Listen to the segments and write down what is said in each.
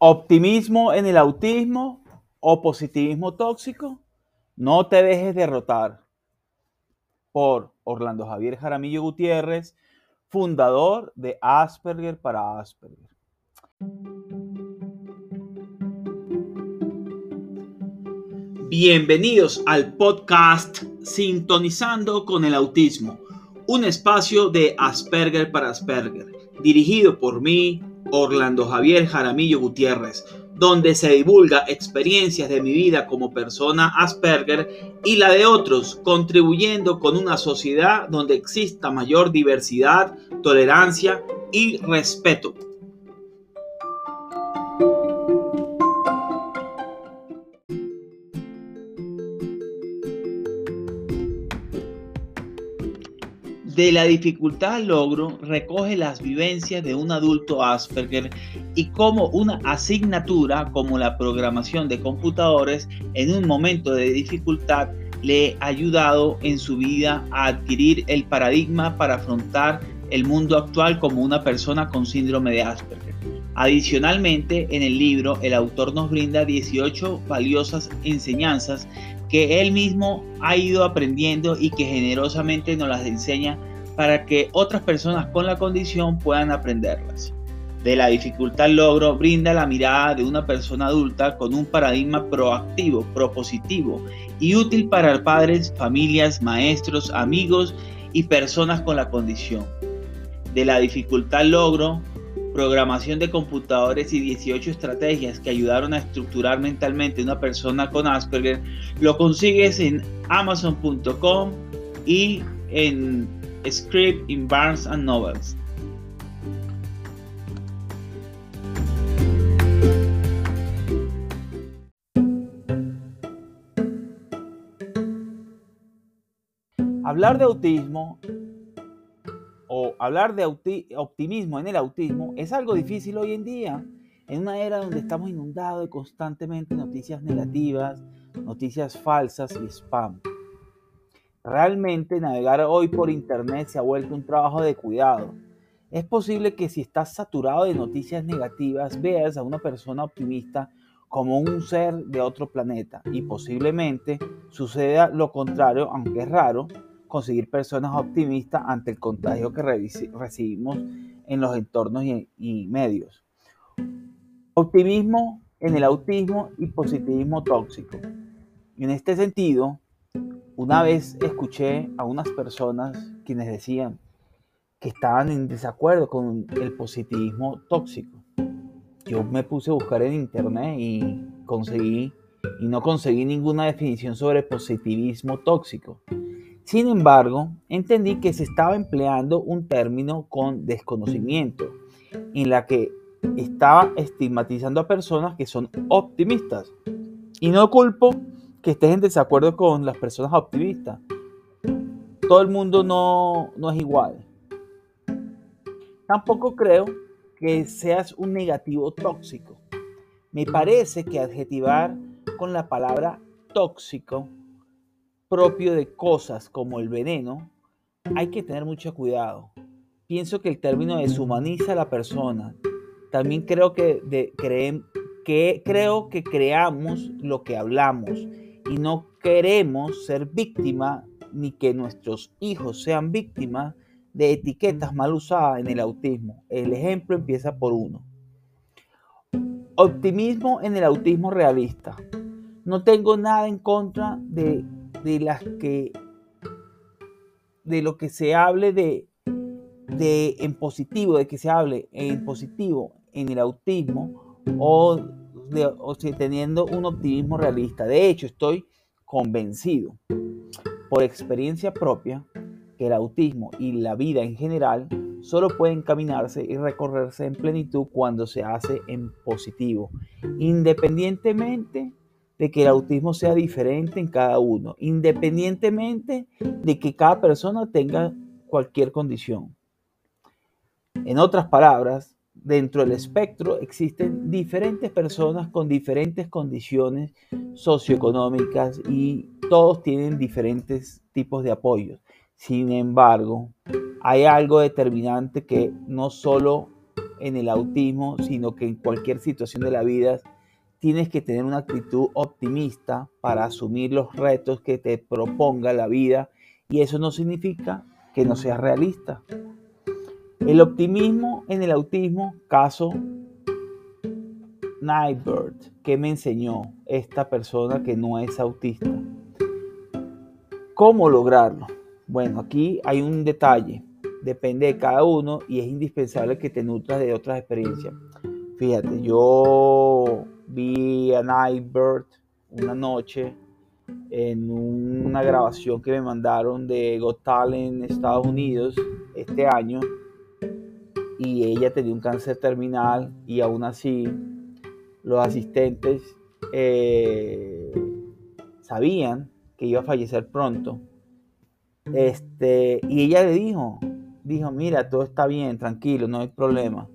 Optimismo en el autismo o positivismo tóxico. No te dejes derrotar. Por Orlando Javier Jaramillo Gutiérrez, fundador de Asperger para Asperger. Bienvenidos al podcast Sintonizando con el Autismo, un espacio de Asperger para Asperger, dirigido por mí, Orlando Javier Jaramillo Gutiérrez, donde se divulga experiencias de mi vida como persona Asperger y la de otros, contribuyendo con una sociedad donde exista mayor diversidad, tolerancia y respeto. De la dificultad al logro recoge las vivencias de un adulto Asperger y cómo una asignatura como la programación de computadores en un momento de dificultad le ha ayudado en su vida a adquirir el paradigma para afrontar el mundo actual como una persona con síndrome de Asperger. Adicionalmente, en el libro el autor nos brinda 18 valiosas enseñanzas que él mismo ha ido aprendiendo y que generosamente nos las enseña para que otras personas con la condición puedan aprenderlas. De la dificultad logro brinda la mirada de una persona adulta con un paradigma proactivo, propositivo y útil para padres, familias, maestros, amigos y personas con la condición. De la dificultad logro programación de computadores y 18 estrategias que ayudaron a estructurar mentalmente una persona con Asperger, lo consigues en amazon.com y en Script in Barnes and Novels. Hablar de autismo o hablar de optimismo en el autismo es algo difícil hoy en día, en una era donde estamos inundados de constantemente noticias negativas, noticias falsas y spam. Realmente navegar hoy por Internet se ha vuelto un trabajo de cuidado. Es posible que si estás saturado de noticias negativas veas a una persona optimista como un ser de otro planeta y posiblemente suceda lo contrario, aunque es raro, conseguir personas optimistas ante el contagio que recibimos en los entornos y, medios. Optimismo en el autismo y positivismo tóxico. En este sentido, una vez escuché a unas personas quienes decían que estaban en desacuerdo con el positivismo tóxico. Yo me puse a buscar en internet y conseguí y no conseguí ninguna definición sobre positivismo tóxico. Sin embargo, entendí que se estaba empleando un término con desconocimiento, en la que estaba estigmatizando a personas que son optimistas. Y no culpo que estés en desacuerdo con las personas optimistas. Todo el mundo no, no es igual. Tampoco creo que seas un negativo tóxico. Me parece que adjetivar con la palabra tóxico propio de cosas como el veneno, hay que tener mucho cuidado. Pienso que el término deshumaniza a la persona. También creo que, de, que, creo que creamos lo que hablamos y no queremos ser víctima ni que nuestros hijos sean víctimas de etiquetas mal usadas en el autismo. El ejemplo empieza por uno. Optimismo en el autismo realista. No tengo nada en contra de, de las que de lo que se hable de, de en positivo, de que se hable en positivo en el autismo o teniendo un optimismo realista. De hecho, estoy convencido por experiencia propia que el autismo y la vida en general solo pueden caminarse y recorrerse en plenitud cuando se hace en positivo, independientemente de que el autismo sea diferente en cada uno, independientemente de que cada persona tenga cualquier condición. En otras palabras, dentro del espectro existen diferentes personas con diferentes condiciones socioeconómicas y todos tienen diferentes tipos de apoyos. Sin embargo, hay algo determinante que no solo en el autismo, sino que en cualquier situación de la vida tienes que tener una actitud optimista para asumir los retos que te proponga la vida y eso no significa que no seas realista. El optimismo en el autismo, caso Nightbird, que me enseñó esta persona que no es autista. ¿Cómo lograrlo? Bueno, aquí hay un detalle, depende de cada uno y es indispensable que te nutras de otras experiencias. Fíjate, yo vi a Nightbird una noche en una grabación que me mandaron de Got en Estados Unidos este año y ella tenía un cáncer terminal y aún así los asistentes eh, sabían que iba a fallecer pronto. Este, y ella le dijo, dijo, mira, todo está bien, tranquilo, no hay problema.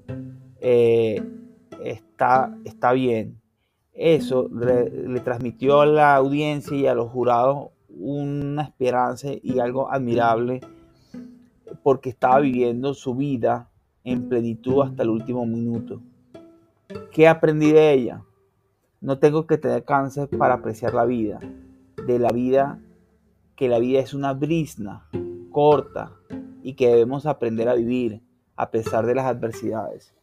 Eh, está, está bien. Eso le, transmitió a la audiencia y a los jurados una esperanza y algo admirable porque estaba viviendo su vida en plenitud hasta el último minuto. ¿Qué aprendí de ella? No tengo que tener cáncer para apreciar la vida. De la vida, que la vida es una brisna corta y que debemos aprender a vivir a pesar de las adversidades.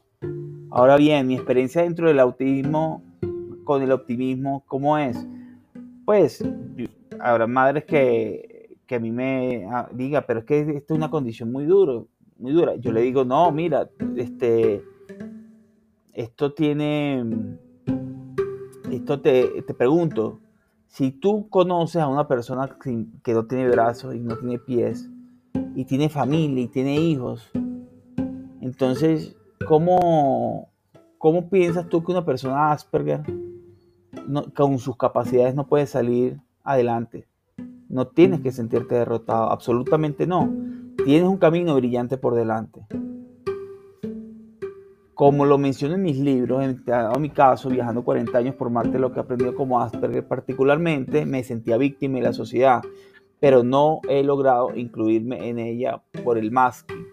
Ahora bien, mi experiencia dentro del autismo con el optimismo, ¿cómo es? Pues habrá madres que, que a mí me ah, diga, pero es que esto es una condición muy dura, muy dura. Yo le digo, no, mira, este, esto tiene, esto te, te pregunto, si tú conoces a una persona que no tiene brazos y no tiene pies, y tiene familia y tiene hijos, entonces, ¿cómo, cómo piensas tú que una persona Asperger con sus capacidades no puede salir adelante? No tienes que sentirte derrotado, absolutamente no. Tienes un camino brillante por delante. Como lo menciono en mis libros, en mi caso, viajando 40 años por Marte, lo que he aprendido como Asperger particularmente, me sentía víctima de la sociedad, pero no he logrado incluirme en ella por el masking.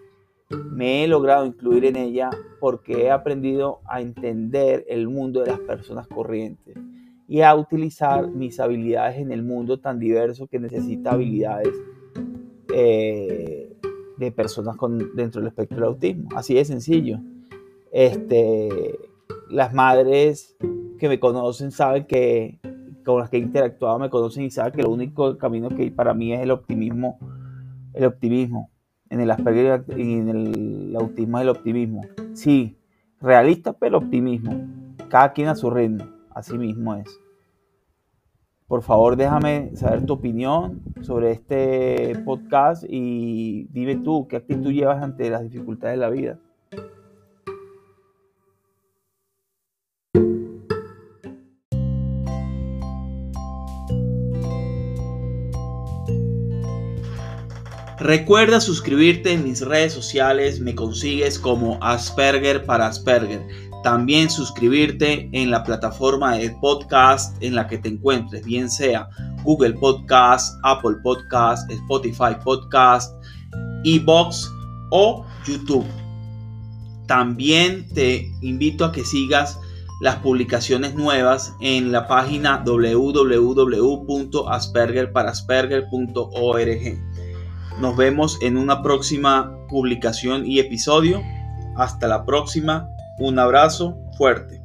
Me he logrado incluir en ella porque he aprendido a entender el mundo de las personas corrientes y a utilizar mis habilidades en el mundo tan diverso que necesita habilidades eh, de personas con, dentro del espectro del autismo. Así de sencillo. Este, las madres que me conocen saben que con las que he interactuado me conocen y saben que el único camino que hay para mí es el optimismo, el optimismo. En el Asperger y en el autismo es el optimismo. Sí, realista, pero optimismo. Cada quien a su ritmo. Así mismo es. Por favor, déjame saber tu opinión sobre este podcast y dime tú qué actitud llevas ante las dificultades de la vida. Recuerda suscribirte en mis redes sociales, me consigues como Asperger para Asperger. También suscribirte en la plataforma de podcast en la que te encuentres, bien sea Google Podcast, Apple Podcast, Spotify Podcast, Ebox o YouTube. También te invito a que sigas las publicaciones nuevas en la página www.aspergerparasperger.org. Nos vemos en una próxima publicación y episodio. Hasta la próxima. Un abrazo fuerte.